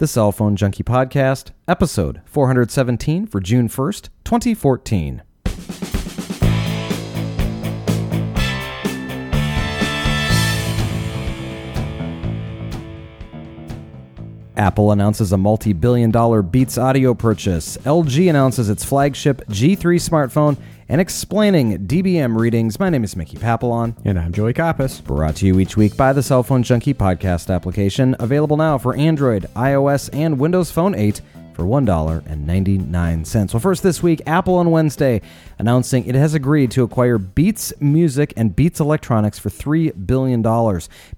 the Cell Phone Junkie Podcast, episode 417 for June 1st, 2014. Apple announces a multi billion dollar Beats audio purchase. LG announces its flagship G3 smartphone and explaining DBM readings. My name is Mickey Papillon. And I'm Joey Kappas. Brought to you each week by the Cell Phone Junkie podcast application, available now for Android, iOS, and Windows Phone 8 for $1.99. Well, first this week, Apple on Wednesday announcing it has agreed to acquire Beats Music and Beats Electronics for $3 billion.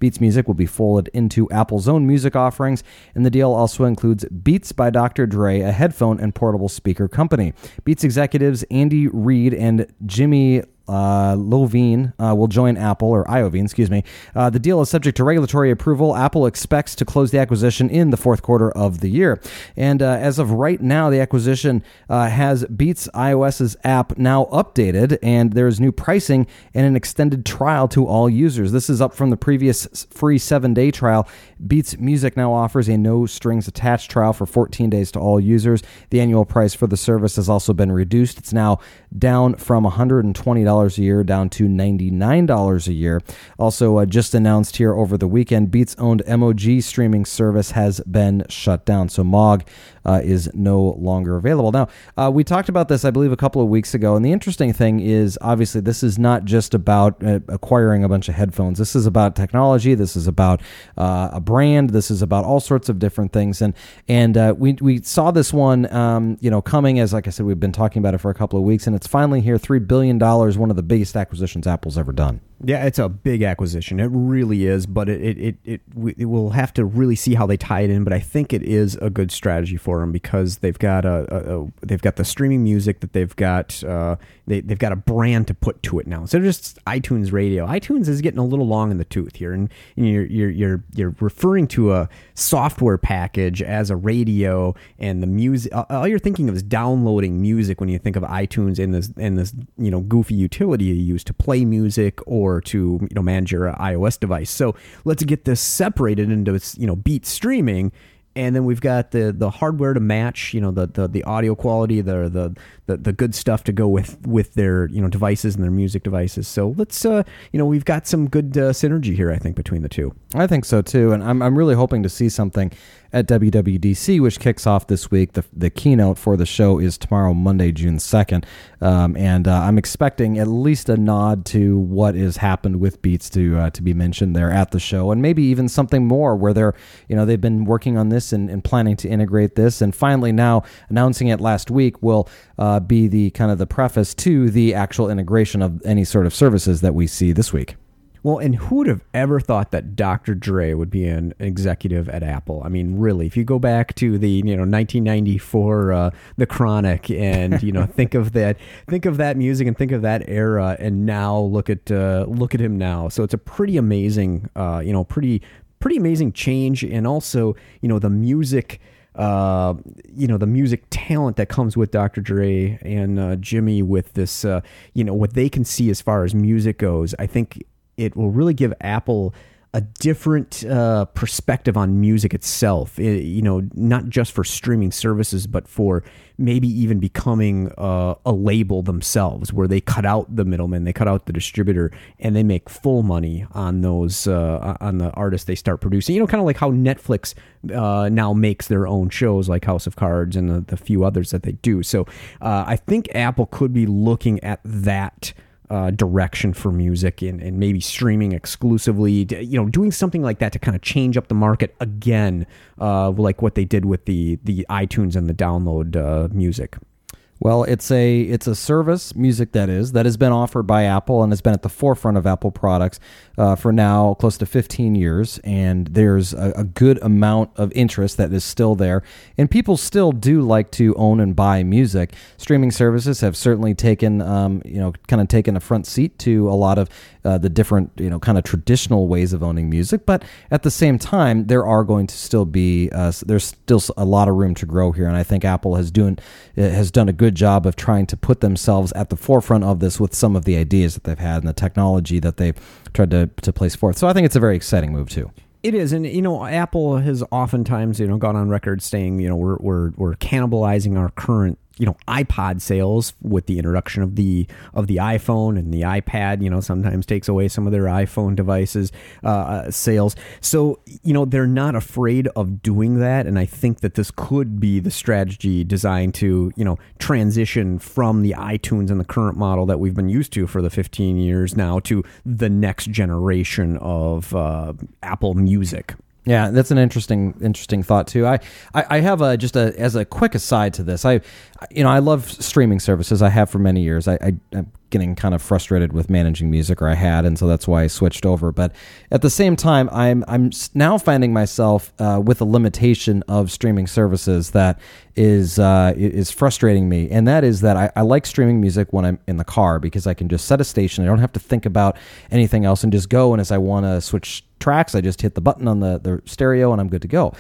Beats Music will be folded into Apple's own music offerings, and the deal also includes Beats by Dr. Dre, a headphone and portable speaker company. Beats executives Andy Reid and Jimmy uh, Iovine uh, will join Apple, or Iovine, excuse me. Uh, the deal is subject to regulatory approval. Apple expects to close the acquisition in the fourth quarter of the year. And uh, as of right now, the acquisition uh, has Beats iOS's app now updated, and there is new pricing and an extended trial to all users. This is up from the previous free seven day trial. Beats Music now offers a no strings attached trial for 14 days to all users. The annual price for the service has also been reduced. It's now down from $120 a year down to $99 a year. Also, uh, just announced here over the weekend, Beats owned MOG streaming service has been shut down. So, MOG uh, is no longer available. Now, uh, we talked about this, I believe, a couple of weeks ago. And the interesting thing is, obviously, this is not just about uh, acquiring a bunch of headphones. This is about technology. This is about uh, a brand. This is about all sorts of different things. And and uh, we we saw this one, um, you know, coming as like I said, we've been talking about it for a couple of weeks, and it's finally here. Three billion dollars, one of the biggest acquisitions Apple's ever done. Yeah, it's a big acquisition. It really is, but it it, it, it, it will have to really see how they tie it in. But I think it is a good strategy for them because they've got a, a, a they've got the streaming music that they've got uh, they they've got a brand to put to it now. Of just iTunes Radio, iTunes is getting a little long in the tooth here, and, and you're you're you're you're referring to a software package as a radio, and the music. All you're thinking of is downloading music when you think of iTunes and this and this you know goofy utility you use to play music or or to you know manage your iOS device. So let's get this separated into you know Beat streaming. And then we've got the the hardware to match you know the the, the audio quality the, the the the good stuff to go with with their you know devices and their music devices. So let's uh you know we've got some good uh, synergy here i think between the two. I think so too. And i'm, I'm really hoping to see something at WWDC, which kicks off this week. The, the keynote for the show is tomorrow, Monday, June 2nd. Um, and uh, I'm expecting at least a nod to what has happened with Beats to uh, to be mentioned there at the show, and maybe even something more where they're, you know, they've been working on this and, and planning to integrate this. And finally, now announcing it last week will uh, be the kind of the preface to the actual integration of any sort of services that we see this week. Well, and who would have ever thought that Dr. Dre would be an executive at Apple? I mean, really, if you go back to the you know 1994 uh, The Chronic and you know think of that think of that music and think of that era, and now look at uh, look at him now. So it's a pretty amazing uh, you know pretty pretty amazing change, and also you know the music uh, you know the music talent that comes with Dr. Dre and uh, Jimmy with this, uh, you know what they can see as far as music goes. I think it will really give Apple a different uh, perspective on music itself. It, you know, not just for streaming services, but for maybe even becoming uh, a label themselves, where they cut out the middleman, they cut out the distributor, and they make full money on those uh, on the artists they start producing. You know, kind of like how Netflix uh, now makes their own shows, like House of Cards and the, the few others that they do. So, uh, I think Apple could be looking at that uh, direction for music and, and maybe streaming exclusively, you know, doing something like that to kind of change up the market again, uh, like what they did with the the iTunes and the download uh, music. Well, it's a it's a service, music that is, that has been offered by Apple and has been at the forefront of Apple products uh, for now close to 15 years, and there's a, a, good amount of interest that is still there, and people still do like to own and buy music. Streaming services have certainly taken, um, you know, kind of taken a front seat to a lot of uh, the different, you know, kind of traditional ways of owning music, but at the same time, there are going to still be uh, there's still a lot of room to grow here, and I think Apple has doing has done a good good job of trying to put themselves at the forefront of this with some of the ideas that they've had and the technology that they've tried to, to place forth. So I think it's a very exciting move, too. It is, and you know, Apple has oftentimes you know gone on record saying you know we're we're we're cannibalizing our current you know iPod sales with the introduction of the of the iPhone and the iPad. You know, sometimes takes away some of their iPhone devices uh, uh, sales. So you know they're not afraid of doing that, and I think that this could be the strategy designed to you know transition from the iTunes and the current model that we've been used to for the 15 years now to the next generation of uh, Apple Music. Yeah, that's an interesting interesting thought too. I, I, I have a just a as a quick aside to this. I you know I love streaming services. I have for many years. I, I am getting kind of frustrated with managing music, or I had, and so that's why I switched over. But at the same time, I'm I'm now finding myself uh, with a limitation of streaming services that is uh, is frustrating me, and that is that I, I like streaming music when I'm in the car because I can just set a station. I don't have to think about anything else and just go. And as I want to switch tracks. I just hit the button on the, the stereo and I'm good to go.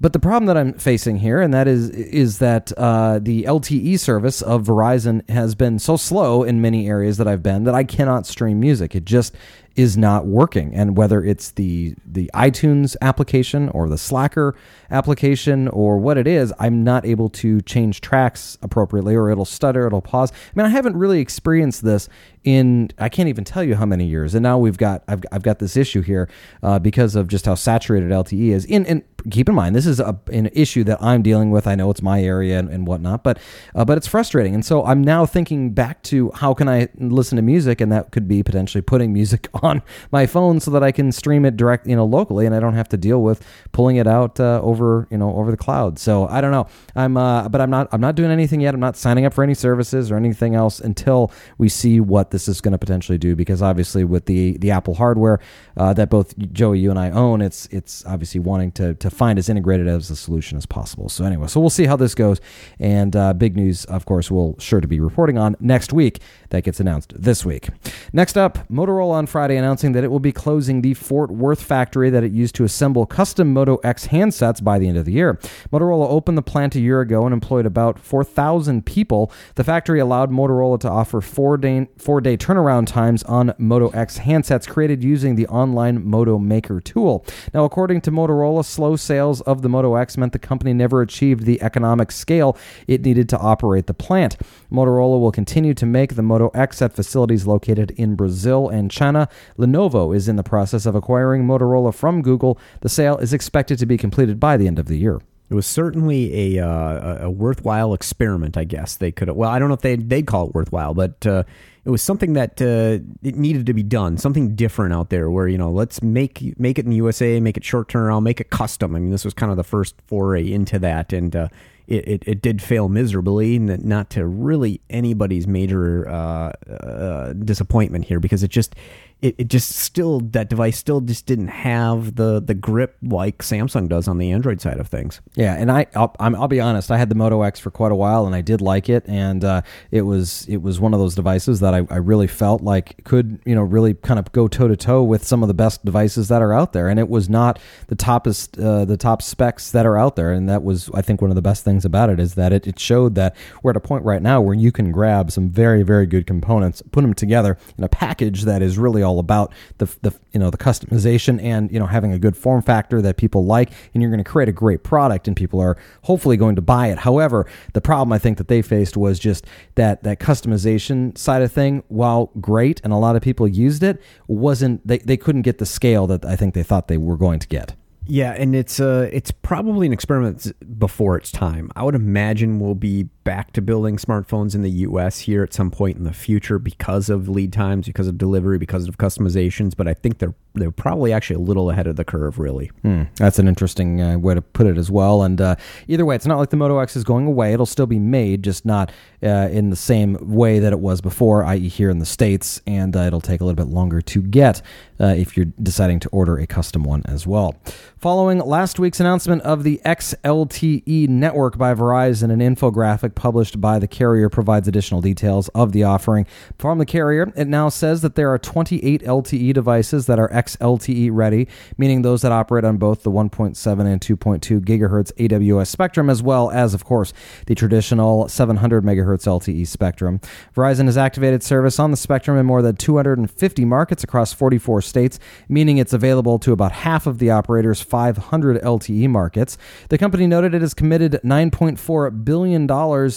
But the problem that I'm facing here, and that is is that uh, the LTE service of Verizon has been so slow in many areas that I've been that I cannot stream music. It just is not working. And whether it's the the iTunes application or the Slacker application or what it is, I'm not able to change tracks appropriately, or it'll stutter, it'll pause. I mean, I haven't really experienced this in I can't even tell you how many years. And now we've got I've, I've got this issue here uh, because of just how saturated LTE is. In and keep in mind this is a, an issue that I'm dealing with. I know it's my area and, and whatnot, but uh, but it's frustrating. And so I'm now thinking back to how can I listen to music, and that could be potentially putting music on my phone so that I can stream it direct, you know, locally, and I don't have to deal with pulling it out uh, over you know over the cloud. So I don't know. I'm uh, but I'm not I'm not doing anything yet. I'm not signing up for any services or anything else until we see what this is going to potentially do because obviously with the the Apple hardware uh, that both Joey you and I own, it's it's obviously wanting to to find as integrated as a solution as possible. So anyway, so we'll see how this goes, and uh, big news, of course, we'll sure to be reporting on next week. That gets announced this week. Next up, Motorola on Friday announcing that it will be closing the Fort Worth factory that it used to assemble custom Moto X handsets by the end of the year. Motorola opened the plant a year ago and employed about 4,000 people. The factory allowed Motorola to offer four day four day turnaround times on Moto X handsets created using the online Moto Maker tool. Now, according to Motorola, slow sales of the Moto X meant the company never achieved the economic scale it needed to operate the plant. Motorola will continue to make the Moto X at facilities located in Brazil and China. Lenovo is in the process of acquiring Motorola from Google. The sale is expected to be completed by the end of the year. It was certainly a uh, a worthwhile experiment, I guess they could. Well, I don't know if they they'd call it worthwhile, but uh, it was something that uh, it needed to be done, something different out there. Where you know, let's make make it in the USA, make it short turnaround, make it custom. I mean, this was kind of the first foray into that, and uh, it, it, it, did fail miserably, not to really anybody's major uh, uh, disappointment here, because it just it, it just still that device still just didn't have the the grip like Samsung does on the Android side of things. Yeah, and I I'll, i will be honest, I had the Moto X for quite a while, and I did like it, and uh, it was it was one of those devices that I, I really felt like could you know really kind of go toe to toe with some of the best devices that are out there, and it was not the toppest uh, the top specs that are out there, and that was I think one of the best things about it is that it, it showed that we're at a point right now where you can grab some very very good components, put them together in a package that is really all all about the, the you know the customization and you know having a good form factor that people like, and you're going to create a great product, and people are hopefully going to buy it. However, the problem I think that they faced was just that that customization side of thing. While great, and a lot of people used it, wasn't they they couldn't get the scale that I think they thought they were going to get. Yeah, and it's uh it's probably an experiment before its time. I would imagine we'll be back to building smartphones in the US here at some point in the future because of lead times, because of delivery, because of customizations, but I think they're they're probably actually a little ahead of the curve really. Hmm, that's an interesting uh, way to put it as well and uh, either way it's not like the Moto X is going away. It'll still be made just not uh, in the same way that it was before, i.e. here in the states and uh, it'll take a little bit longer to get uh, if you're deciding to order a custom one as well. Following last week's announcement of the XLTE network by Verizon, an infographic published by the carrier provides additional details of the offering from the carrier. It now says that there are 28 LTE devices that are XLTE ready, meaning those that operate on both the 1.7 and 2.2 gigahertz AWS spectrum, as well as, of course, the traditional 700 megahertz LTE spectrum. Verizon has activated service on the spectrum in more than 250 markets across 44 states, meaning it's available to about half of the operator's 500 LTE markets. The company noted it has committed $9.4 billion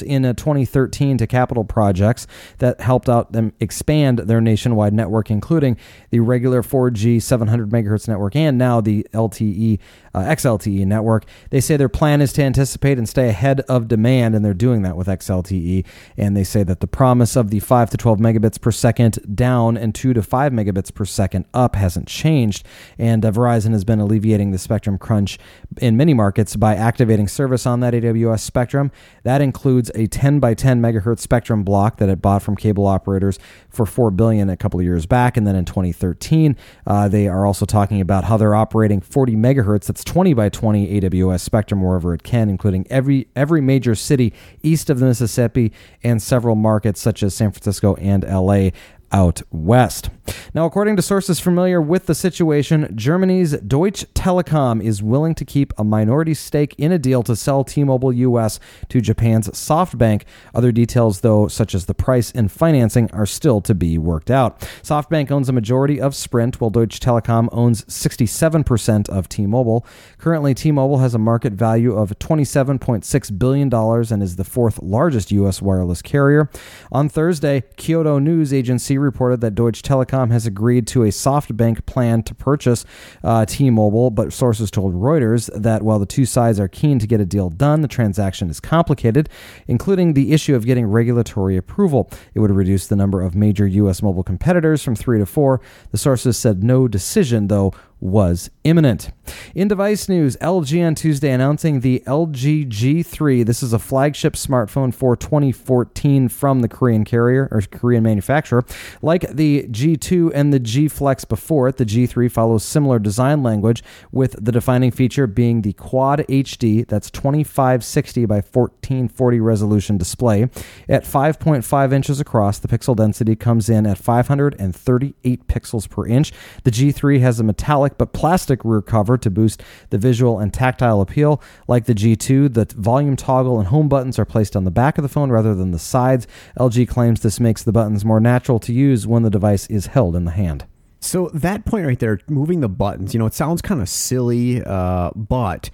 in uh, 2013 to capital projects that helped out them expand their nationwide network, including the regular 4G 700 megahertz network and now the LTE uh, XLTE network. They say their plan is to anticipate and stay ahead of demand, and they're doing that with XLTE. And they say that the promise of the 5 to 12 megabits per second down and 2 to 5 megabits per second up hasn't changed. And uh, Verizon has been alleviating the spectrum crunch in many markets by activating service on that AWS spectrum. That includes a 10 by 10 megahertz spectrum block that it bought from cable operators for 4 billion a couple of years back, and then in 2013, uh, they are also talking about how they're operating 40 megahertz. That's 20 by 20 AWS spectrum wherever it can, including every every major city east of the Mississippi and several markets such as San Francisco and LA out west. Now, according to sources familiar with the situation, Germany's Deutsche Telekom is willing to keep a minority stake in a deal to sell T Mobile US to Japan's SoftBank. Other details, though, such as the price and financing, are still to be worked out. SoftBank owns a majority of Sprint, while Deutsche Telekom owns 67% of T Mobile. Currently, T Mobile has a market value of $27.6 billion and is the fourth largest U.S. wireless carrier. On Thursday, Kyodo News Agency reported that Deutsche Telekom has agreed to a SoftBank plan to purchase uh, T Mobile, but sources told Reuters that while the two sides are keen to get a deal done, the transaction is complicated, including the issue of getting regulatory approval. It would reduce the number of major U.S. mobile competitors from three to four. The sources said no decision, though, was imminent. In device news, LG on Tuesday announcing the LG G3. This is a flagship smartphone for 2014 from the Korean carrier or Korean manufacturer. Like the G2 and the G Flex before it, the G3 follows similar design language, with the defining feature being the Quad HD, that's 2560 by 1440 resolution display. At 5.5 inches across, the pixel density comes in at 538 pixels per inch. The G3 has a metallic metallic but plastic rear cover to boost the visual and tactile appeal. Like the G2, the volume toggle and home buttons are placed on the back of the phone rather than the sides. LG claims this makes the buttons more natural to use when the device is held in the hand. So that point right there, moving the buttons, you know, it sounds kind of silly, uh, but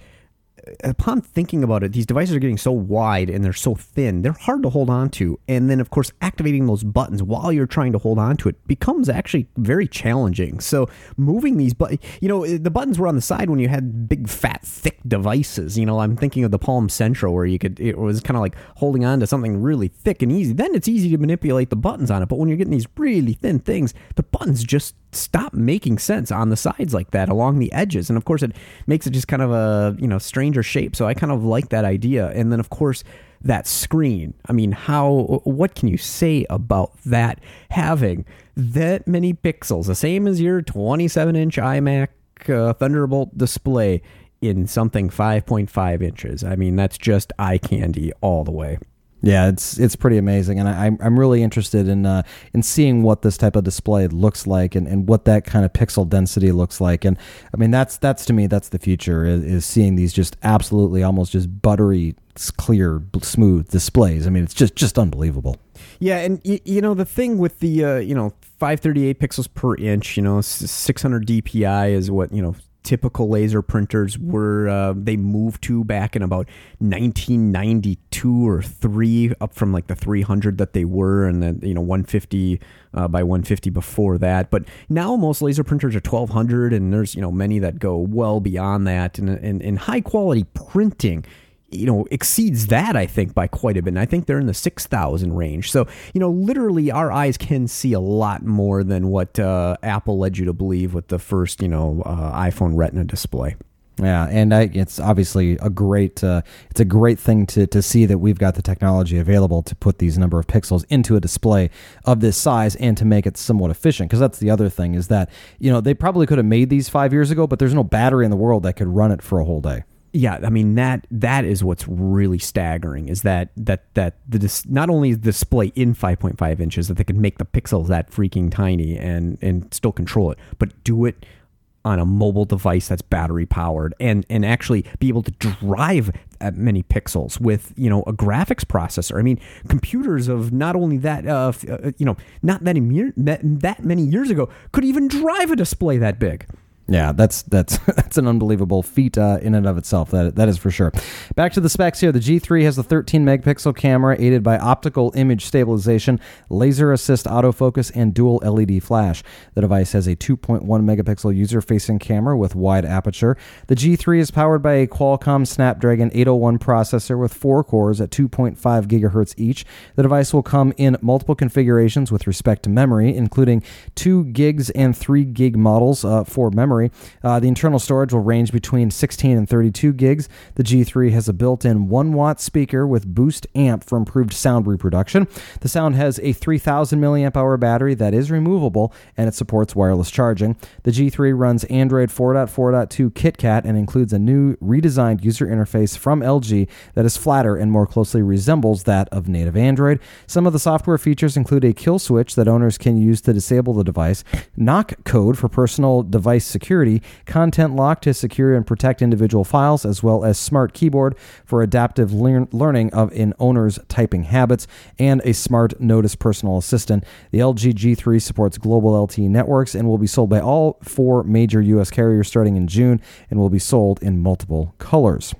upon thinking about it, these devices are getting so wide and they're so thin, they're hard to hold on to. And then, of course, activating those buttons while you're trying to hold on to it becomes actually very challenging. So, moving these buttons, you know, the buttons were on the side when you had big, fat, thick devices. You know, I'm thinking of the Palm Centro where you could, it was kind of like holding on to something really thick and easy. Then it's easy to manipulate the buttons on it. But when you're getting these really thin things, the buttons just stop making sense on the sides like that along the edges. And of course it makes it just kind of a you know stranger shape. So i kind of like that idea. And then of course that screen. I mean how what can you say about that having that many pixels? The same as your 27 inch imac uh, thunderbolt display in something 5.5 inches. I mean that's just eye candy all the way yeah, it's it's pretty amazing, and I, I'm really interested in uh, in seeing what this type of display looks like, and, and what that kind of pixel density looks like. And I mean, that's that's to me that's the future is, is seeing these just absolutely almost just buttery, clear, smooth displays. I mean, it's just just unbelievable. Yeah, and y- you know the thing with the uh, you know 538 pixels per inch, you know 600 DPI is what you know typical laser printers were uh, they moved to back in about 1992 or 3 up from like the 300 that they were and then you know 150 uh, by 150 before that. But now most laser printers are 1200 and there's you know many that go well beyond that. And, and high quality printing you know exceeds that I think by quite a bit. And I think they're in the six thousand range. So you know, literally, our eyes can see a lot more than what uh, Apple led you to believe with the first you know uh, iPhone Retina display. Yeah, and I, it's obviously a great uh, it's a great thing to to see that we've got the technology available to put these number of pixels into a display of this size and to make it somewhat efficient. Because that's the other thing is that you know they probably could have made these five years ago, but there's no battery in the world that could run it for a whole day. Yeah, I mean that that is what's really staggering is that that that the dis, not only is the display in 5.5 inches that they could make the pixels that freaking tiny and and still control it, but do it on a mobile device that's battery powered and and actually be able to drive many pixels with you know a graphics processor. I mean, computers of not only that uh, uh you know not many that many years ago could even drive a display that big. Yeah, that's that's that's an unbelievable feat uh, in and of itself. That that is for sure. Back to the specs here. The G3 has a 13 megapixel camera aided by optical image stabilization, laser assist autofocus, and dual LED flash. The device has a 2.1 megapixel user-facing camera with wide aperture. The G3 is powered by a Qualcomm Snapdragon 801 processor with four cores at 2.5 gigahertz each. The device will come in multiple configurations with respect to memory, including two gigs and three gig models uh, for memory memory. Uh, the internal storage will range between 16 and 32 gigs. The G3 has a built in 1 watt speaker with boost amp for improved sound reproduction. The sound has a 3000 milliamp hour battery that is removable and it supports wireless charging. The G3 runs Android 4.4.2 KitKat and includes a new redesigned user interface from LG that is flatter and more closely resembles that of native Android. Some of the software features include a kill switch that owners can use to disable the device, knock code for personal device security security, content lock to secure and protect individual files, as well as smart keyboard for adaptive lear- learning of an owner's typing habits, and a smart notice personal assistant. The LG G3 supports global LTE networks and will be sold by all four major U.S. carriers starting in June and will be sold in multiple colors.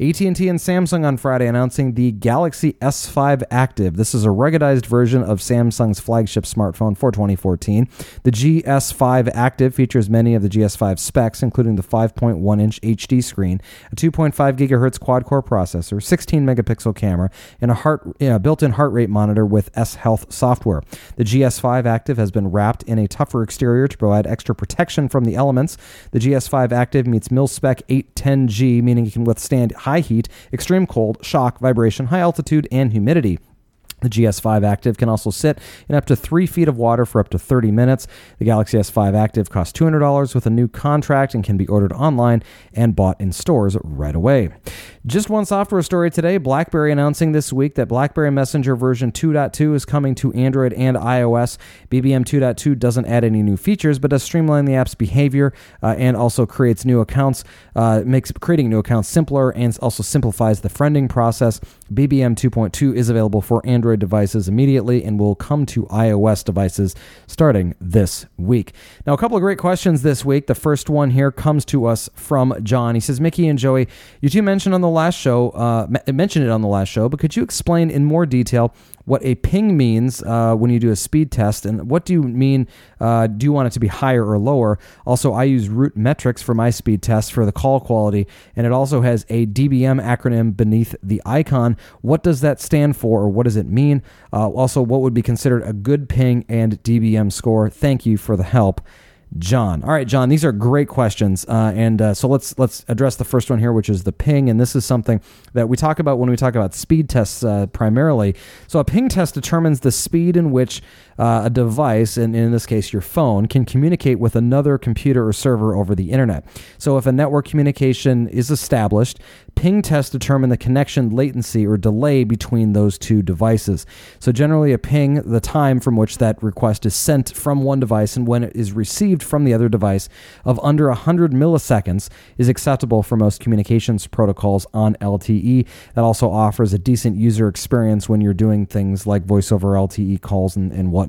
AT&T and Samsung on Friday announcing the Galaxy S5 Active. This is a ruggedized version of Samsung's flagship smartphone for 2014. The GS5 Active features many of the GS5 specs, including the 5.1-inch HD screen, a 2.5 gigahertz quad-core processor, 16 megapixel camera, and a heart, built-in heart rate monitor with S Health software. The GS5 Active has been wrapped in a tougher exterior to provide extra protection from the elements. The GS5 Active meets mil-spec 810G, meaning it can withstand withstand high heat, extreme cold, shock, vibration, high altitude, and humidity. The GS5 Active can also sit in up to three feet of water for up to 30 minutes. The Galaxy S5 Active costs $200 with a new contract and can be ordered online and bought in stores right away. Just one software story today BlackBerry announcing this week that BlackBerry Messenger version 2.2 is coming to Android and iOS. BBM 2.2 doesn't add any new features, but does streamline the app's behavior uh, and also creates new accounts, uh, makes creating new accounts simpler and also simplifies the friending process. BBM 2.2 is available for Android devices immediately and will come to iOS devices starting this week. Now, a couple of great questions this week. The first one here comes to us from John. He says, Mickey and Joey, you two mentioned on the last show, uh, mentioned it on the last show, but could you explain in more detail what a ping means uh, when you do a speed test, and what do you mean? Uh, do you want it to be higher or lower? Also, I use RootMetrics for my speed test for the call quality, and it also has a DBM acronym beneath the icon. What does that stand for, or what does it mean? Uh, also, what would be considered a good ping and DBM score? Thank you for the help. John. All right, John. These are great questions, uh, and uh, so let's let's address the first one here, which is the ping. And this is something that we talk about when we talk about speed tests uh, primarily. So a ping test determines the speed in which uh, a device, and in this case your phone, can communicate with another computer or server over the internet. So if a network communication is established, ping tests determine the connection latency or delay between those two devices. So generally, a ping, the time from which that request is sent from one device and when it is received from the other device, of under 100 milliseconds is acceptable for most communications protocols on LTE. That also offers a decent user experience when you're doing things like voice over LTE calls and, and whatnot.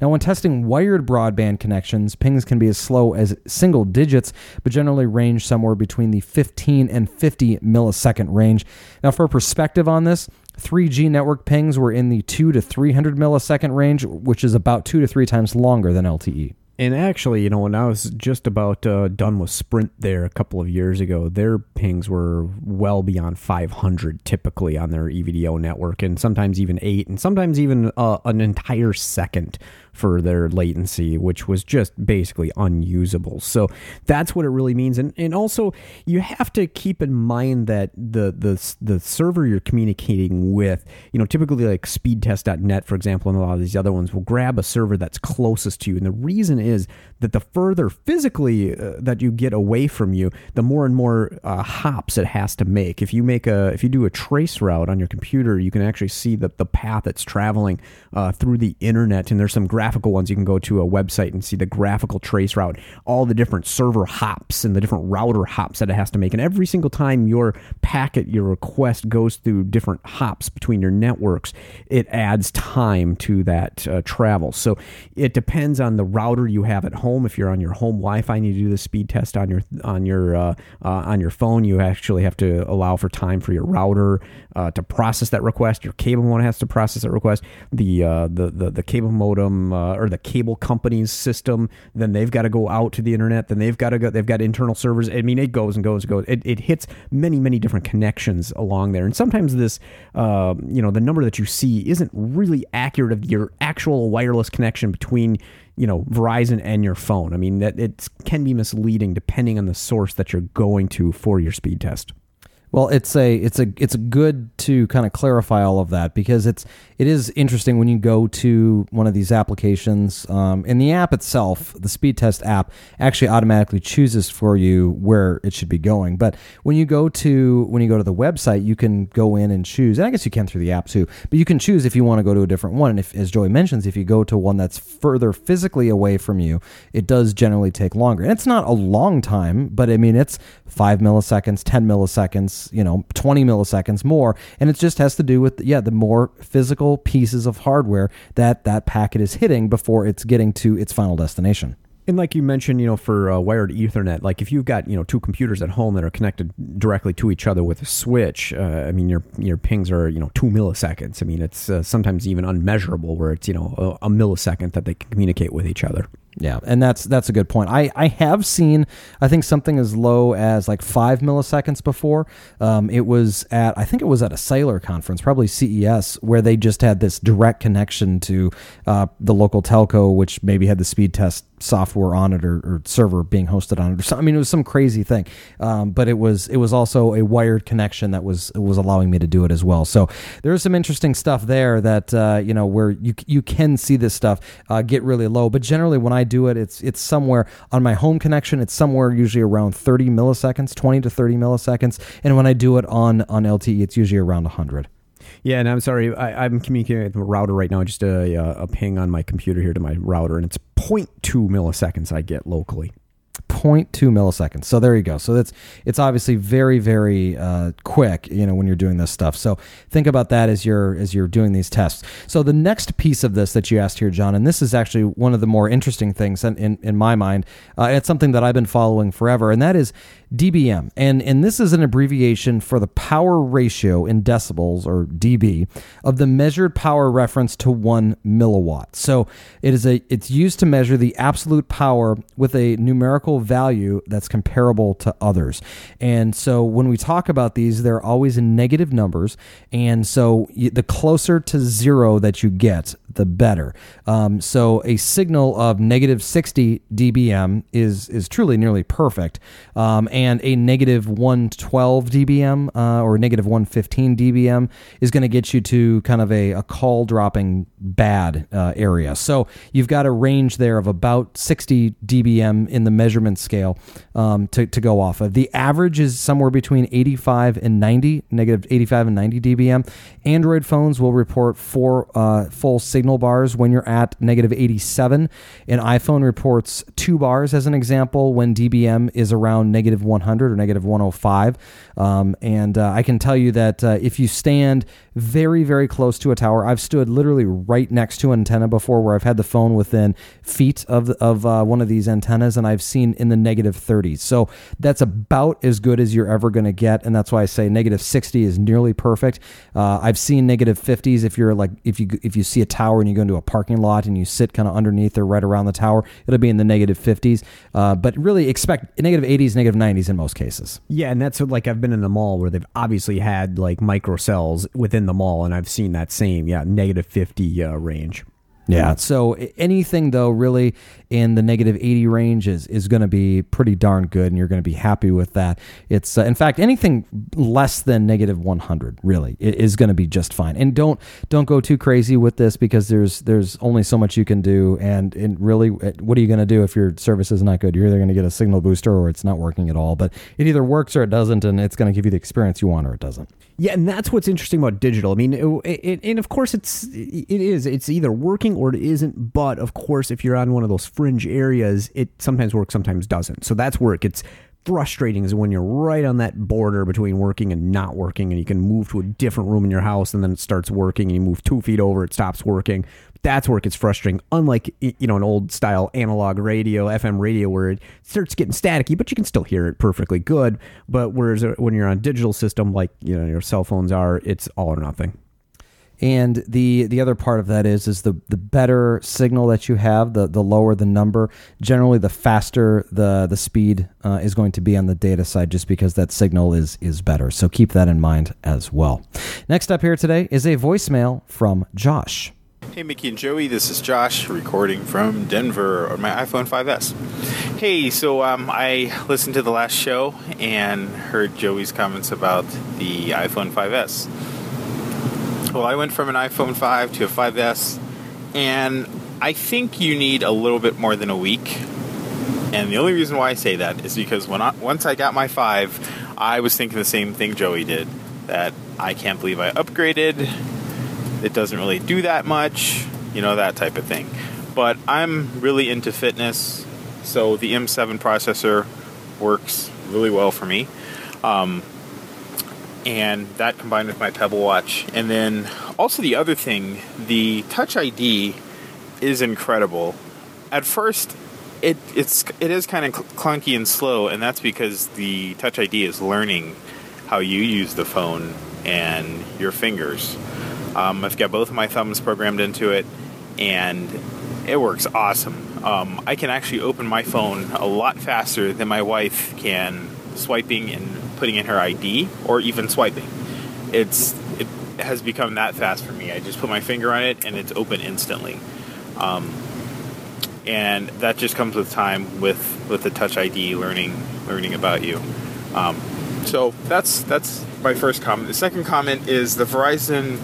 Now, when testing wired broadband connections, pings can be as slow as single digits, but generally range somewhere between the 15 and 50 millisecond range. Now, for perspective on this, 3G network pings were in the 2 to 300 millisecond range, which is about two to three times longer than LTE. And actually, you know, when I was just about uh, done with Sprint there a couple of years ago, their pings were well beyond 500 typically on their EVDO network, and sometimes even eight, and sometimes even uh, an entire second for their latency, which was just basically unusable. So that's what it really means. And and also you have to keep in mind that the the the server you're communicating with, you know, typically like speedtest.net, for example, and a lot of these other ones will grab a server that's closest to you. And the reason is that the further physically uh, that you get away from you, the more and more uh, hops it has to make. If you make a if you do a trace route on your computer, you can actually see the the path it's traveling uh, through the internet. And there's some graphical ones you can go to a website and see the graphical trace route, all the different server hops and the different router hops that it has to make. And every single time your packet, your request goes through different hops between your networks, it adds time to that uh, travel. So it depends on the router you have at home. If you're on your home Wi-Fi and you do the speed test on your on your uh, uh, on your phone, you actually have to allow for time for your router uh, to process that request. Your cable one has to process that request. The uh, the, the the cable modem uh, or the cable company's system, then they've got to go out to the internet. Then they've got to go. They've got internal servers. I mean, it goes and goes and goes. It, it hits many many different connections along there, and sometimes this uh, you know the number that you see isn't really accurate of your actual wireless connection between you know Verizon and your phone. I mean that it can be misleading depending on the source that you're going to for your speed test. Well, it's a it's a it's good to kind of clarify all of that because it's it is interesting when you go to one of these applications. Um, in the app itself, the speed test app actually automatically chooses for you where it should be going. But when you go to when you go to the website, you can go in and choose. And I guess you can through the app too. But you can choose if you want to go to a different one. And if, as Joey mentions, if you go to one that's further physically away from you, it does generally take longer. And it's not a long time, but I mean it's five milliseconds, ten milliseconds you know 20 milliseconds more and it just has to do with yeah the more physical pieces of hardware that that packet is hitting before it's getting to its final destination and like you mentioned, you know, for uh, wired Ethernet, like if you've got you know two computers at home that are connected directly to each other with a switch, uh, I mean your your pings are you know two milliseconds. I mean it's uh, sometimes even unmeasurable, where it's you know a, a millisecond that they can communicate with each other. Yeah, and that's that's a good point. I, I have seen I think something as low as like five milliseconds before. Um, it was at I think it was at a sailor conference, probably CES, where they just had this direct connection to uh, the local telco, which maybe had the speed test software on it or, or server being hosted on it or something. I mean, it was some crazy thing, um, but it was it was also a wired connection that was was allowing me to do it as well. So there's some interesting stuff there that uh, you know where you you can see this stuff uh, get really low, but generally when I I do it, it's it's somewhere on my home connection. It's somewhere usually around 30 milliseconds, 20 to 30 milliseconds, and when I do it on on LTE, it's usually around 100. Yeah, and I'm sorry, I, am communicating with the router right now. Just a, a ping on my computer here to my router, and it's 0.2 milliseconds I get locally. 0.2 milliseconds. So there you go. So that's it's obviously very very uh, quick, you know, when you're doing this stuff. So think about that as you're as you're doing these tests. So the next piece of this that you asked here, John, and this is actually one of the more interesting things in in, in my mind. Uh, it's something that I've been following forever, and that is dBm. And and this is an abbreviation for the power ratio in decibels or dB of the measured power reference to 1 milliwatt. So it is a it's used to measure the absolute power with a numerical value that's comparable to others. And so when we talk about these they're always in negative numbers and so the closer to 0 that you get, the better. Um, so a signal of negative 60 dBm is is truly nearly perfect, um, and a negative 112 dBm uh, or negative 115 dBm is going to get you to kind of a, a call dropping bad uh, area. So you've got a range there of about 60 dBm in the measurement scale um, to, to go off of. The average is somewhere between 85 and 90, negative 85 and 90 dBm. Android phones will report four uh, full signal bars when you're at negative 87. An iPhone reports two bars as an example when dBm is around negative 100 or negative 105. Um, and uh, I can tell you that uh, if you stand very, very close to a tower, I've stood literally right next to an antenna before where I've had the phone within feet of, of uh, one of these antennas and I've seen in the negative 30s. So that's about as good as you're ever going to get. And that's why I say negative 60 is nearly perfect. Uh, I've seen negative 50s if you're like, if you, if you see a tower and you go into a parking lot and you sit kind of underneath or right around the tower, it'll be in the negative 50s. Uh, but really expect negative 80s, negative 90s in most cases. Yeah. And that's what, like, I've been in a mall where they've obviously had like microcells within the mall, and I've seen that same, yeah, negative 50 uh, range. Yeah. So anything though, really in the negative 80 range is, is going to be pretty darn good, and you're going to be happy with that. It's uh, in fact anything less than negative 100 really is going to be just fine. And don't don't go too crazy with this because there's there's only so much you can do, and, and really, uh, what are you going to do if your service is not good? You're either going to get a signal booster or it's not working at all. But it either works or it doesn't, and it's going to give you the experience you want or it doesn't. Yeah, and that's what's interesting about digital. I mean, it, it, and of course, it's it is it's either working or it isn't. But of course, if you're on one of those fringe areas, it sometimes works, sometimes doesn't. So that's where it gets frustrating is when you're right on that border between working and not working and you can move to a different room in your house and then it starts working and you move two feet over it stops working. That's where it gets frustrating unlike you know an old style analog radio fm radio where it starts getting staticky but you can still hear it perfectly good. But whereas uh, when you're on digital system like you know your cell phones are it's all or nothing and the the other part of that is is the the better signal that you have, the the lower the number. Generally, the faster the the speed uh, is going to be on the data side, just because that signal is is better. So keep that in mind as well. Next up here today is a voicemail from Josh. Hey, Mickey and Joey, this is Josh recording from Denver on my iPhone 5S. Hey, so um, I listened to the last show and heard Joey's comments about the iPhone 5S. Well, I went from an iPhone 5 to a 5S, and I think you need a little bit more than a week. And the only reason why I say that is because when I, once I got my 5, I was thinking the same thing Joey did that I can't believe I upgraded. It doesn't really do that much, you know, that type of thing. But I'm really into fitness, so the M7 processor works really well for me. Um, and that combined with my Pebble Watch. And then also the other thing, the Touch ID is incredible. At first, it it's it is kind of clunky and slow, and that's because the Touch ID is learning how you use the phone and your fingers. Um, I've got both of my thumbs programmed into it, and it works awesome. Um, I can actually open my phone a lot faster than my wife can swiping and putting in her ID or even swiping. It's it has become that fast for me. I just put my finger on it and it's open instantly. Um, and that just comes with time with with the Touch ID learning learning about you. Um, so that's that's my first comment. The second comment is the Verizon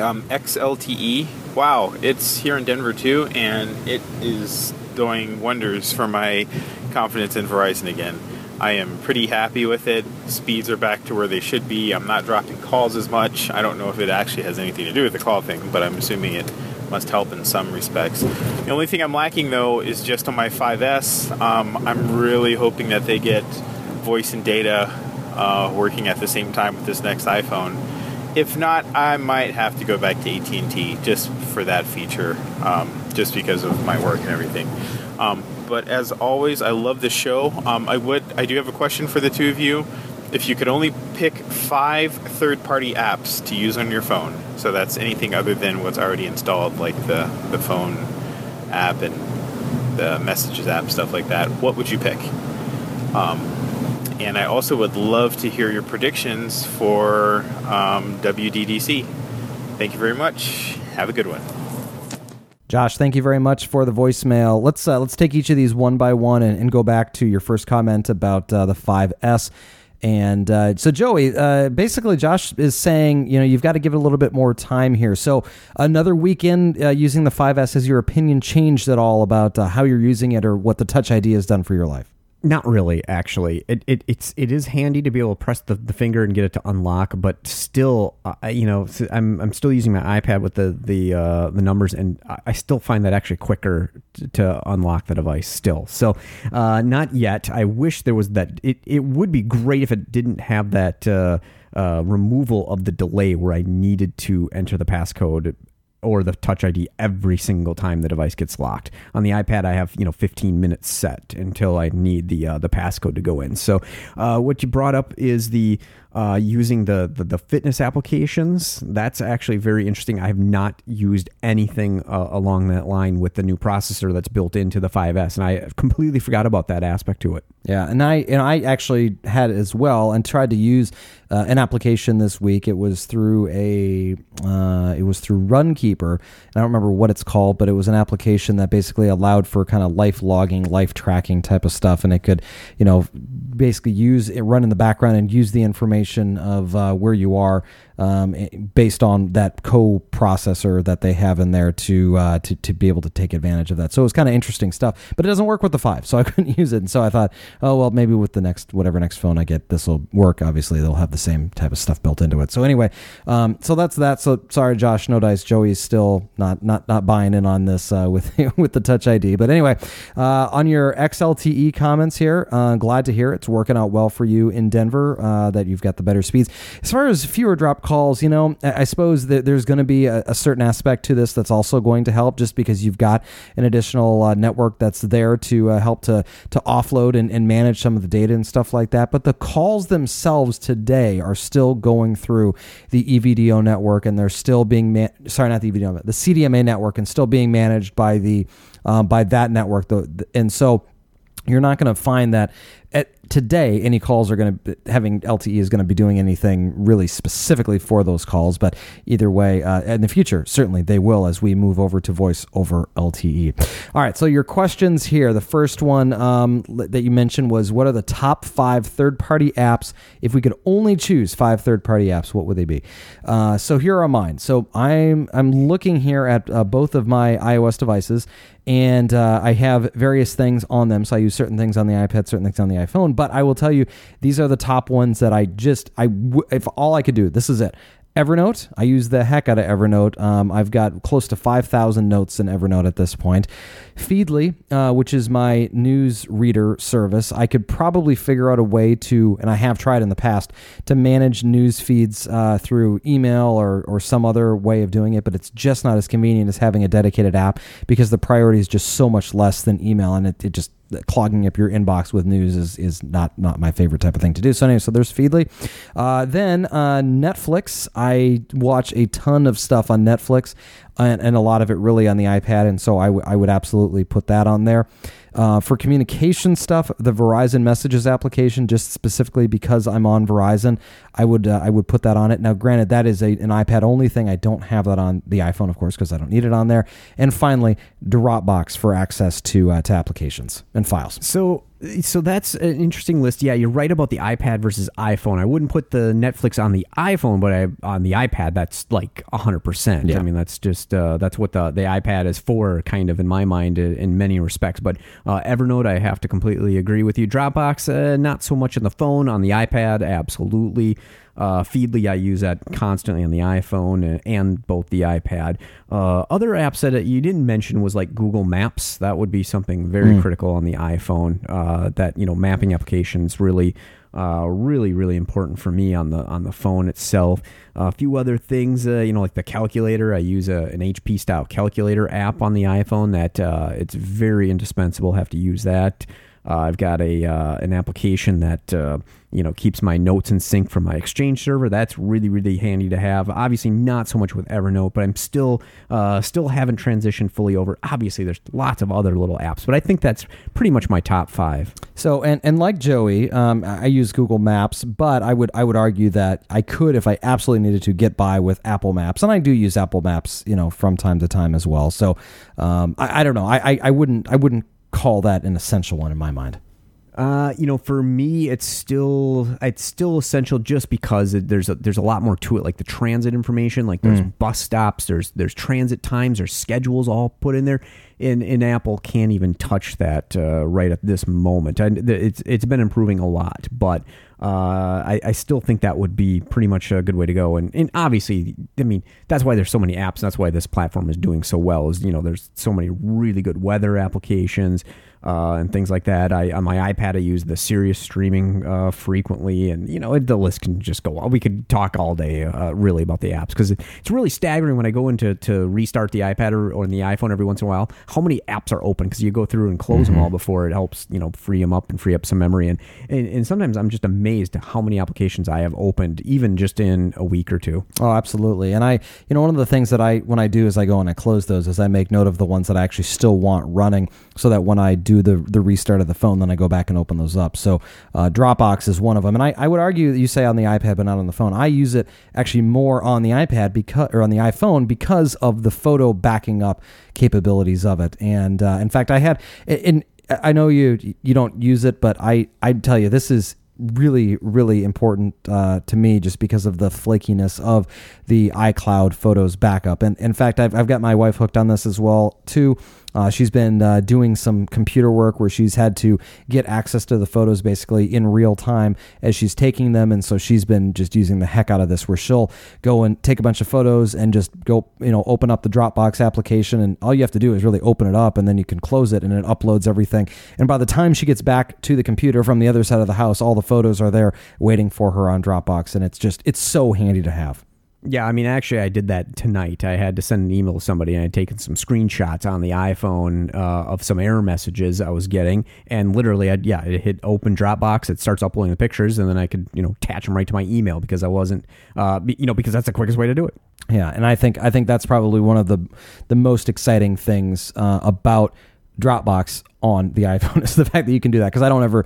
um, XLTE. Wow, it's here in Denver too, and it is doing wonders for my confidence in Verizon again. I am pretty happy with it. Speeds are back to where they should be. I'm not dropping calls as much. I don't know if it actually has anything to do with the call thing, but I'm assuming it must help in some respects. The only thing I'm lacking though is just on my 5S. Um, I'm really hoping that they get voice and data uh, working at the same time with this next iPhone. If not, I might have to go back to AT&T just for that feature, um, just because of my work and everything. Um, but as always, I love the show. Um, I would, I do have a question for the two of you. If you could only pick five third-party apps to use on your phone, so that's anything other than what's already installed, like the the phone app and the messages app, stuff like that, what would you pick? Um, and I also would love to hear your predictions for um, WWDC. Thank you very much. Have a good one. Josh, thank you very much for the voicemail. Let's uh, let's take each of these one by one and, and go back to your first comment about uh, the 5S. And uh, so, Joey, uh, basically, Josh is saying, you know, you've got to give it a little bit more time here. So, another weekend uh, using the 5S, has your opinion changed at all about uh, how you're using it or what the Touch ID has done for your life? Not really, actually. It, it it's it is handy to be able to press the, the finger and get it to unlock, but still, uh, you know, I'm I'm still using my iPad with the the uh, the numbers, and I still find that actually quicker to, to unlock the device. Still, so uh, not yet. I wish there was that. It it would be great if it didn't have that. Uh, uh, removal of the delay where I needed to enter the passcode or the touch ID every single time the device gets locked. On the iPad, I have you know 15 minutes set until I need the uh, the passcode to go in. So uh, what you brought up is the uh, using the, the, the fitness applications. That's actually very interesting. I have not used anything uh, along that line with the new processor that's built into the 5S, and I completely forgot about that aspect to it. Yeah, and I and I actually had it as well, and tried to use uh, an application this week. It was through a uh, it was through Runkeeper. And I don't remember what it's called, but it was an application that basically allowed for kind of life logging, life tracking type of stuff, and it could you know basically use it run in the background and use the information of uh, where you are um, based on that co-processor that they have in there to uh, to to be able to take advantage of that. So it was kind of interesting stuff, but it doesn't work with the five, so I couldn't use it. And so I thought, oh well, maybe with the next whatever next phone I get, this will work. Obviously, they'll have the same type of stuff built into it. So anyway, um, so that's that. So sorry, Josh, no dice. Joey's still not not not buying in on this uh, with with the Touch ID. But anyway, uh, on your XLTE comments here, uh, glad to hear it's working out well for you in Denver. Uh, that you've got the better speeds. As far as fewer drop calls, you know, I suppose that there's going to be a, a, certain aspect to this that's also going to help, just because you've got an additional uh, network that's there to uh, help to to offload and, and manage some of the data and stuff like that. But the calls themselves today are still going through the EVDO network, and they're still being man- sorry, not the EVDO, the CDMA network, and still being managed by the um, by that network. Though, and so you're not going to find that at today any calls are going to having LTE is going to be doing anything really specifically for those calls but either way uh, in the future certainly they will as we move over to voice over LTE all right so your questions here. The first one um, that you mentioned was what are the top five third party apps? If we could only choose five third party apps what would they be? Uh, so here are mine. So I'm I'm looking here at uh, both of my iOS devices and uh, I have various things on them. So I use certain things on the iPad, certain things on the iPhone. But I will tell you, these are the top ones that I just I if all I could do, this is it. Evernote, I use the heck out of Evernote. Um, I've got close to 5,000 notes in Evernote at this point. Feedly, uh, which is my news reader service, I could probably figure out a way to, and I have tried in the past, to manage news feeds uh, through email or, or some other way of doing it, but it's just not as convenient as having a dedicated app because the priority is just so much less than email and it, it just clogging up your inbox with news is, is not, not my favorite type of thing to do. So anyway, so there's Feedly. Uh, then uh, Netflix. I watch a ton of stuff on Netflix and, and a lot of it really on the iPad. And so I, w- I would absolutely put that on there. Uh, for communication stuff, the Verizon Messages application, just specifically because I'm on Verizon, I would uh, I would put that on it. Now, granted, that is a, an iPad only thing. I don't have that on the iPhone, of course, because I don't need it on there. And finally, Dropbox for access to uh, to applications and files. So so that's an interesting list. Yeah, you're right about the iPad versus iPhone. I wouldn't put the Netflix on the iPhone, but I, on the iPad, that's like 100%. Yeah. I mean, that's just, uh, that's what the, the iPad is for, kind of, in my mind, uh, in many respects. But uh, Evernote, I have to completely agree with you. Dropbox, uh, not so much on the phone. On the iPad, absolutely. Uh, Feedly, I use that constantly on the iPhone and both the iPad. Uh, other apps that you didn't mention was like Google Maps. That would be something very mm. critical on the iPhone. Uh, that you know, mapping applications really. Uh, really, really important for me on the on the phone itself. a few other things, uh, you know, like the calculator. I use a, an HP style calculator app on the iPhone. That uh, it's very indispensable. Have to use that. Uh, I've got a uh, an application that uh, you know keeps my notes in sync from my Exchange server. That's really really handy to have. Obviously, not so much with Evernote, but I'm still uh, still haven't transitioned fully over. Obviously, there's lots of other little apps, but I think that's pretty much my top five. So and and like Joey, um, I use Google Maps, but I would I would argue that I could, if I absolutely needed to, get by with Apple Maps, and I do use Apple Maps, you know, from time to time as well. So um, I, I don't know. I, I I wouldn't I wouldn't call that an essential one in my mind. Uh, you know, for me, it's still it's still essential just because it, there's a, there's a lot more to it, like the transit information, like there's mm. bus stops, there's there's transit times, there's schedules all put in there. And, and Apple can't even touch that uh, right at this moment. And it's it's been improving a lot, but uh, I, I, still think that would be pretty much a good way to go. And, and obviously, I mean, that's why there's so many apps. That's why this platform is doing so well. Is you know, there's so many really good weather applications uh, and things like that. I on my iPad I use the Sirius streaming uh, frequently, and you know the list can just go on. We could talk all day uh, really about the apps because it's really staggering when I go into to restart the iPad or, or the iPhone every once in a while how many apps are open because you go through and close mm-hmm. them all before it helps you know free them up and free up some memory and, and and sometimes I'm just amazed at how many applications I have opened even just in a week or two. Oh, absolutely. And I you know one of the things that I when I do is I go and I close those is I make note of the ones that I actually still want running so that when I do do the the restart of the phone, then I go back and open those up. So uh, Dropbox is one of them, and I, I would argue that you say on the iPad but not on the phone. I use it actually more on the iPad because or on the iPhone because of the photo backing up capabilities of it. And uh, in fact, I had in I know you you don't use it, but I I tell you this is really really important uh, to me just because of the flakiness of the iCloud photos backup. And in fact, I've I've got my wife hooked on this as well too. Uh, she's been uh, doing some computer work where she's had to get access to the photos basically in real time as she's taking them, and so she's been just using the heck out of this. Where she'll go and take a bunch of photos and just go, you know, open up the Dropbox application, and all you have to do is really open it up, and then you can close it, and it uploads everything. And by the time she gets back to the computer from the other side of the house, all the photos are there waiting for her on Dropbox, and it's just it's so handy to have. Yeah, I mean, actually, I did that tonight. I had to send an email to somebody, and I'd taken some screenshots on the iPhone uh, of some error messages I was getting, and literally, I'd yeah, it hit open Dropbox. It starts uploading the pictures, and then I could you know attach them right to my email because I wasn't, uh, you know, because that's the quickest way to do it. Yeah, and I think I think that's probably one of the the most exciting things uh, about Dropbox on the iPhone is the fact that you can do that because I don't ever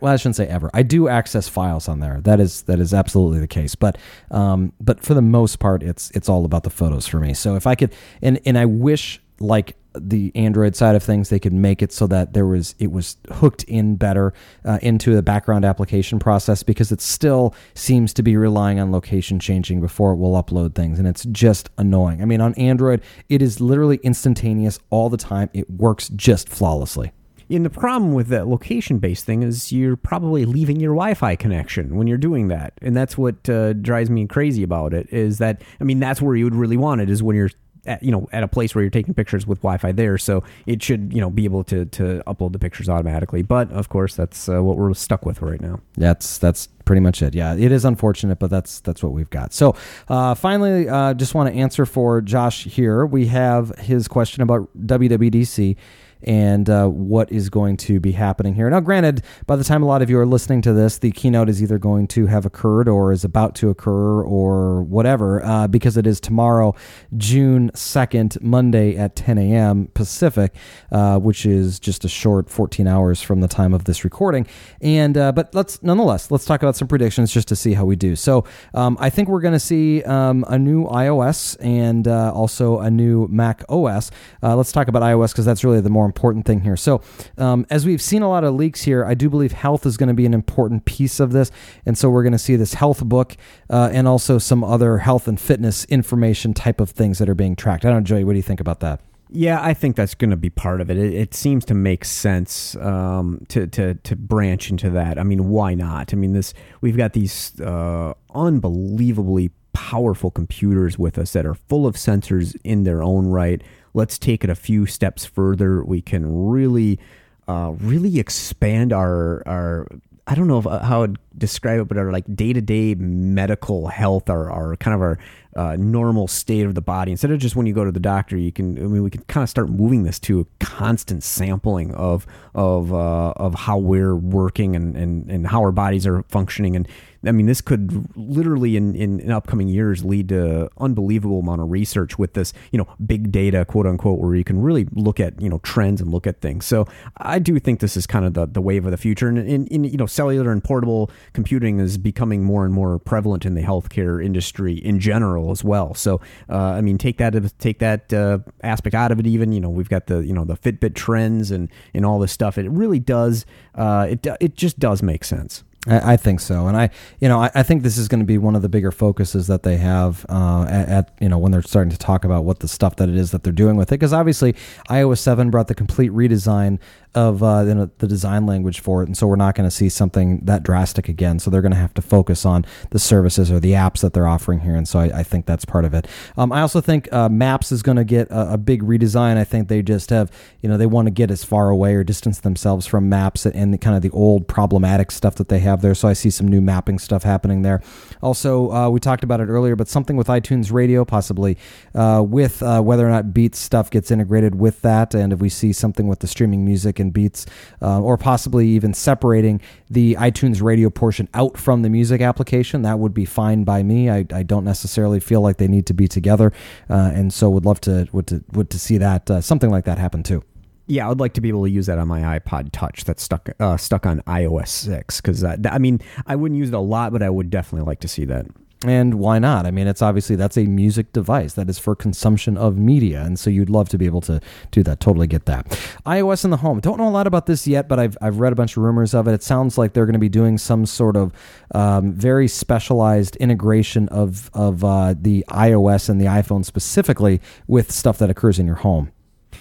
well I shouldn't say ever. I do access files on there. That is that is absolutely the case. But um but for the most part it's it's all about the photos for me. So if I could and and I wish like the Android side of things, they could make it so that there was it was hooked in better uh, into the background application process because it still seems to be relying on location changing before it will upload things, and it's just annoying. I mean, on Android, it is literally instantaneous all the time. It works just flawlessly. And the problem with that location based thing is you're probably leaving your Wi Fi connection when you're doing that. And that's what uh, drives me crazy about it is that, I mean, that's where you would really want it is when you're at, you know at a place where you're taking pictures with Wi-Fi there, so it should you know be able to to upload the pictures automatically. But of course, that's uh, what we're stuck with right now. That's that's pretty much it. Yeah, it is unfortunate, but that's that's what we've got. So uh, finally, uh, just want to answer for Josh here. We have his question about WWDC and uh, what is going to be happening here. Now, granted, by the time a lot of you are listening to this, the keynote is either going to have occurred or is about to occur or whatever, uh, because it is tomorrow, June 2nd, Monday at 10 a.m. Pacific, uh, which is just a short 14 hours from the time of this recording. And uh, but let's nonetheless let's talk about some predictions just to see how we do. So um, I think we're going to see um, a new iOS and uh, also a new Mac OS. Uh, let's talk about iOS because that's really the more important thing here. So, um, as we've seen a lot of leaks here, I do believe health is going to be an important piece of this. And so, we're going to see this health book uh, and also some other health and fitness information type of things that are being tracked. I don't know, Joey, what do you think about that? Yeah, I think that's going to be part of it. It, it seems to make sense um, to, to to branch into that. I mean, why not? I mean, this we've got these uh, unbelievably powerful computers with us that are full of sensors in their own right let's take it a few steps further. We can really, uh, really expand our our. I don't know if, uh, how I'd describe it, but our like day to day medical health, our, our kind of our uh, normal state of the body. Instead of just when you go to the doctor, you can. I mean, we can kind of start moving this to a constant sampling of of uh, of how we're working and, and and how our bodies are functioning, and I mean, this could literally in, in, in, upcoming years lead to unbelievable amount of research with this, you know, big data, quote unquote, where you can really look at, you know, trends and look at things. So I do think this is kind of the, the wave of the future. And in, in you know, cellular and portable computing is becoming more and more prevalent in the healthcare industry in general as well. So, uh, I mean, take that, take that uh, aspect out of it even, you know, we've got the, you know, the Fitbit trends and, and all this stuff. It really does, uh, it, it just does make sense. I, I think so, and I, you know, I, I, think this is going to be one of the bigger focuses that they have uh, at, at, you know, when they're starting to talk about what the stuff that it is that they're doing with it. Because obviously, iOS seven brought the complete redesign of uh, the, design language for it, and so we're not going to see something that drastic again. So they're going to have to focus on the services or the apps that they're offering here, and so I, I think that's part of it. Um, I also think uh, Maps is going to get a, a, big redesign. I think they just have, you know, they want to get as far away or distance themselves from Maps and the, kind of the old problematic stuff that they have there. So I see some new mapping stuff happening there. Also, uh, we talked about it earlier, but something with iTunes Radio, possibly uh, with uh, whether or not Beats stuff gets integrated with that, and if we see something with the streaming music and beats, uh, or possibly even separating the iTunes radio portion out from the music application. That would be fine by me. I, I don't necessarily feel like they need to be together, uh, and so would love to would to would to see that uh, something like that happen too. Yeah, I would like to be able to use that on my iPod Touch that's stuck uh, stuck on iOS six because I mean I wouldn't use it a lot, but I would definitely like to see that. And why not? I mean, it's obviously that's a music device that is for consumption of media, and so you'd love to be able to do that. Totally get that. iOS in the home. Don't know a lot about this yet, but I've I've read a bunch of rumors of it. It sounds like they're going to be doing some sort of um, very specialized integration of of uh, the iOS and the iPhone specifically with stuff that occurs in your home.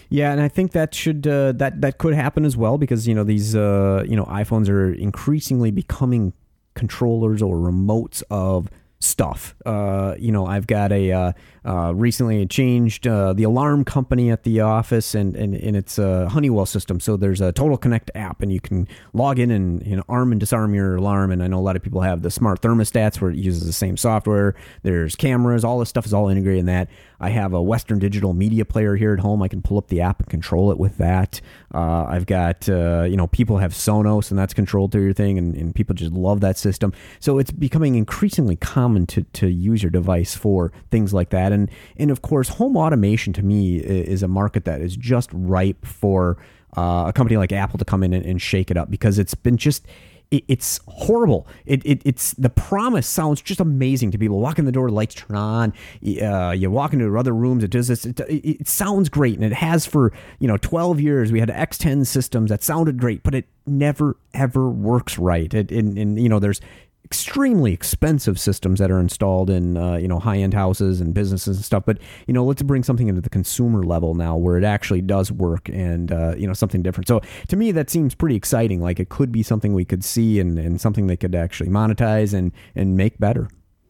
Yeah, and I think that should uh, that that could happen as well because you know these uh, you know iPhones are increasingly becoming controllers or remotes of stuff. Uh, you know, I've got a uh, recently changed uh, the alarm company at the office, and and, and it's a Honeywell system. So there's a Total Connect app, and you can log in and arm and disarm your alarm. And I know a lot of people have the smart thermostats where it uses the same software. There's cameras, all this stuff is all integrated in that. I have a Western Digital media player here at home. I can pull up the app and control it with that. Uh, I've got, uh, you know, people have Sonos and that's controlled through your thing, and, and people just love that system. So it's becoming increasingly common to, to use your device for things like that. And, and of course, home automation to me is a market that is just ripe for uh, a company like Apple to come in and, and shake it up because it's been just it's horrible. It, it, it's the promise sounds just amazing to people. Walk in the door, lights turn on. Uh, you walk into other rooms. It does this. It, it, sounds great, and it has for you know twelve years. We had X10 systems that sounded great, but it never ever works right. It, and, and you know there's extremely expensive systems that are installed in uh, you know high end houses and businesses and stuff. But you know, let's bring something into the consumer level now where it actually does work and uh, you know something different. So to me, that seems pretty exciting. Like it could be something we could see and, and something they could actually monetize and and make better.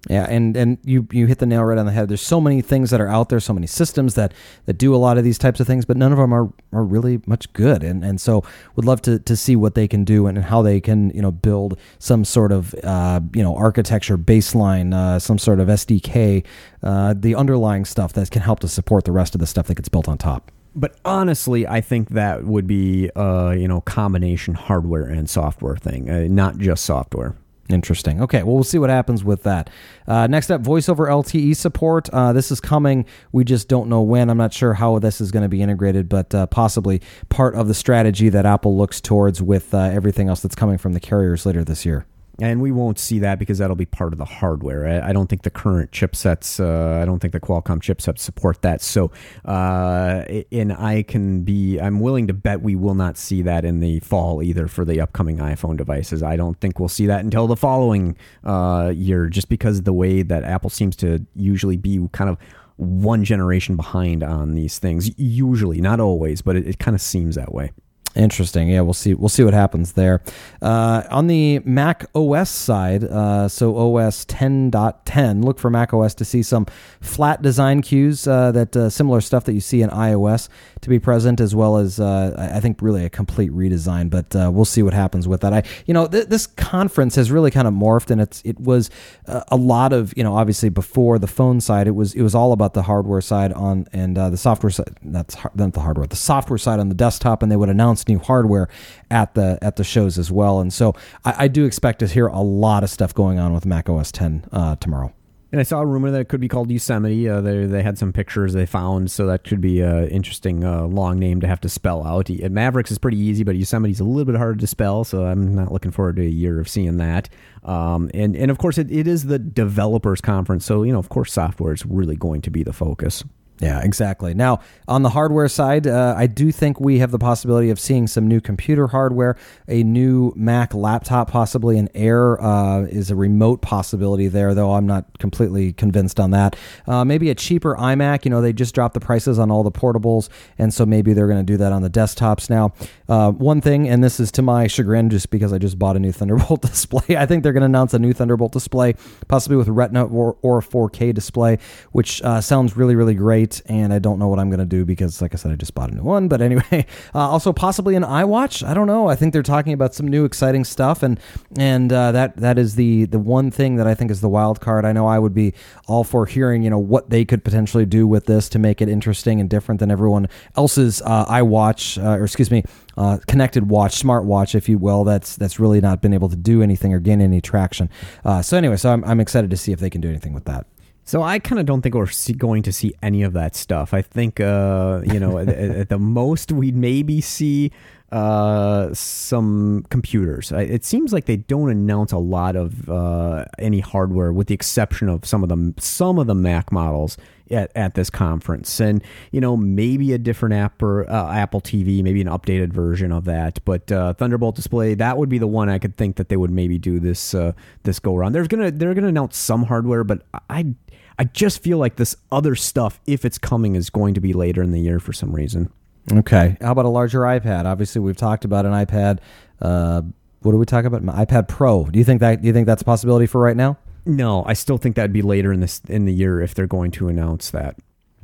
Yeah, and and you you hit the nail right on the head. There's so many things that are out there, so many systems that that do a lot of these types of things, but none of them are are really much good. And and so would love to to see what they can do and how they can you know build some sort of uh, you know architecture baseline, uh, some sort of SDK, uh, the underlying stuff that can help to support the rest of the stuff that gets built on top but honestly, I think that would be uh, you know combination hardware and software thing, uh, not just software. Interesting. Okay, well, we'll see what happens with that. Uh, next up, voice over LTE support. Uh, this is coming. We just don't know when. I'm not sure how this is going to be integrated, but uh, possibly part of the strategy that Apple looks towards with uh, everything else that's coming from the carriers later this year and we won't see that because that'll be part of the hardware. I, I don't think the current chipsets, uh, I don't think the Qualcomm chipsets support that. So, uh, and I can be, I'm willing to bet we will not see that in the fall either for the upcoming iPhone devices. I don't think we'll see that until the following uh, year, just because the way that Apple seems to usually be kind of one generation behind on these things. Usually, not always, but it, it kind of seems that way. Interesting. Yeah, we'll see. We'll see what happens there. Uh, on the Mac OS side, uh, so OS 10.10, look for Mac OS to see some flat design cues, uh, that uh, similar stuff that you see in iOS to be present, as well as uh, I think really a complete redesign. But uh, we'll see what happens with that. I, you know, th- this conference has really kind of morphed, and it's it was a lot of you know obviously before the phone side, it was it was all about the hardware side on and the software side. That's not the hardware, the software side on the desktop, and they would announce new hardware at the at the shows as well. And so I, I do expect to hear a lot of stuff going on with Mac OS 10 uh, tomorrow. And I saw a rumor that it could be called Yosemite. Uh, they, they had some pictures they found, so that could be an interesting uh, long name to have to spell out. Mavericks is pretty easy, but Yosemite's a little bit harder to spell, so I'm not looking forward to a year of seeing that. Um, and, and of course, it, it is the developers conference, so, you know, of course, software is really going to be the focus. Yeah, exactly. Now, on the hardware side, uh, I do think we have the possibility of seeing some new computer hardware, a new Mac laptop, possibly an Air uh, is a remote possibility there, though I'm not completely convinced on that. Uh, maybe a cheaper iMac. You know, they just dropped the prices on all the portables, and so maybe they're going to do that on the desktops now. Uh, one thing, and this is to my chagrin, just because I just bought a new Thunderbolt display, I think they're going to announce a new Thunderbolt display, possibly with Retina or, or a 4K display, which uh, sounds really, really great great, and I don't know what I'm going to do because, like I said, I just bought a new one. But anyway, uh, also possibly an iWatch. I don't know. I think they're talking about some new exciting stuff, and and uh, that that is the the one thing that I think is the wild card. I know I would be all for hearing you know what they could potentially do with this to make it interesting and different than everyone else's uh, iWatch, uh, or excuse me, uh, connected watch, smart watch, if you will. That's that's really not been able to do anything or gain any traction. Uh, so anyway, so I'm, I'm excited to see if they can do anything with that. So I kind of don't think we're see, going to see any of that stuff. I think, uh, you know, at, at, the most we'd maybe see uh, some computers. It seems like they don't announce a lot of uh, any hardware, with the exception of some of them, some of the Mac models at, at this conference, and you know maybe a different app or uh, Apple TV, maybe an updated version of that. But uh, Thunderbolt display that would be the one I could think that they would maybe do this uh, this go around. There's gonna they're gonna announce some hardware, but I I just feel like this other stuff, if it's coming, is going to be later in the year for some reason. Okay. How about a larger iPad? Obviously, we've talked about an iPad. Uh, what do we talk about? iPad Pro. Do you think that? Do you think that's a possibility for right now? No, I still think that'd be later in this in the year if they're going to announce that.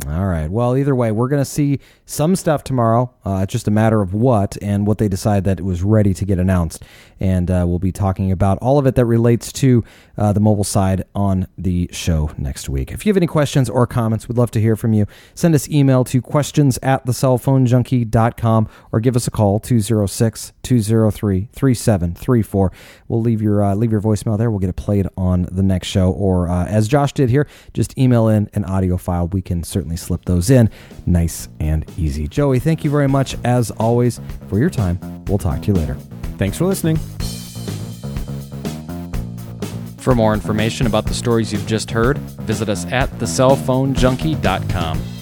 All right. Well, either way, we're going to see some stuff tomorrow. Uh, it's just a matter of what and what they decide that it was ready to get announced. And uh, we'll be talking about all of it that relates to uh, the mobile side on the show next week. If you have any questions or comments, we'd love to hear from you. Send us email to questions at thecellphonejunkie.com or give us a call 206 203 3734. We'll leave your, uh, leave your voicemail there. We'll get it played on the next show. Or uh, as Josh did here, just email in an audio file. We can certainly certainly slip those in. Nice and easy. Joey, thank you very much, as always, for your time. We'll talk to you later. Thanks for listening. For more information about the stories you've just heard, visit us at thecellphonejunkie.com.